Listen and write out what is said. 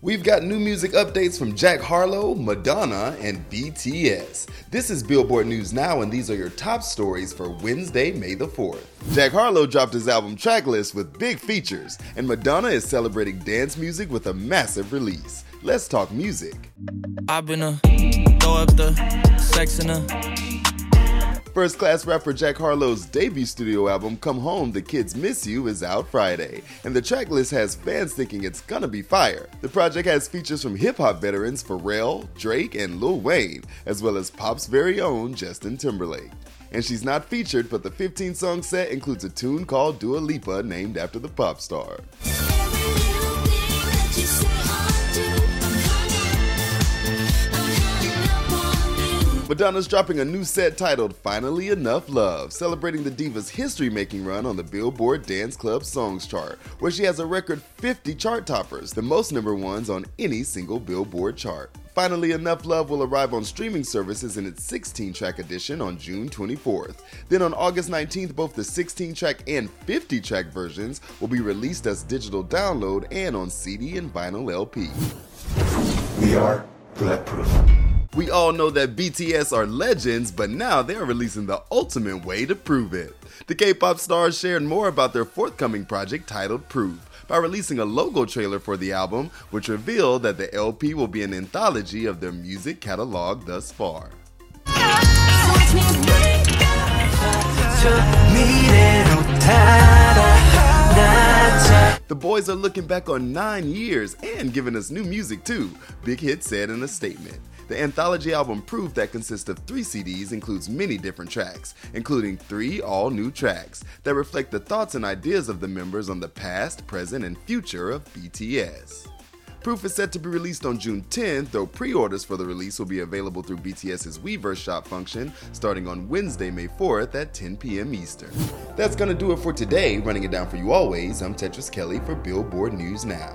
We've got new music updates from Jack Harlow, Madonna, and BTS. This is Billboard News Now, and these are your top stories for Wednesday, May the 4th. Jack Harlow dropped his album Tracklist with big features, and Madonna is celebrating dance music with a massive release. Let's talk music. I've been a throw up the sex in a First class rapper Jack Harlow's debut studio album, Come Home, The Kids Miss You, is out Friday, and the track list has fans thinking it's gonna be fire. The project has features from hip hop veterans Pharrell, Drake, and Lil Wayne, as well as pop's very own Justin Timberlake. And she's not featured, but the 15 song set includes a tune called Dua Lipa, named after the pop star. Madonna's dropping a new set titled Finally Enough Love, celebrating the diva's history making run on the Billboard Dance Club Songs chart, where she has a record 50 chart toppers, the most number ones on any single Billboard chart. Finally Enough Love will arrive on streaming services in its 16 track edition on June 24th. Then on August 19th, both the 16 track and 50 track versions will be released as digital download and on CD and vinyl LP. We are bulletproof. We all know that BTS are legends, but now they are releasing the ultimate way to prove it. The K pop stars shared more about their forthcoming project titled Proof by releasing a logo trailer for the album, which revealed that the LP will be an anthology of their music catalog thus far. The boys are looking back on nine years and giving us new music too, Big Hit said in a statement. The anthology album Proof that consists of three CDs includes many different tracks, including three all new tracks that reflect the thoughts and ideas of the members on the past, present, and future of BTS. Proof is set to be released on June 10th, though pre orders for the release will be available through BTS's Weverse shop function starting on Wednesday, May 4th at 10 p.m. Eastern. That's gonna do it for today. Running it down for you always, I'm Tetris Kelly for Billboard News Now.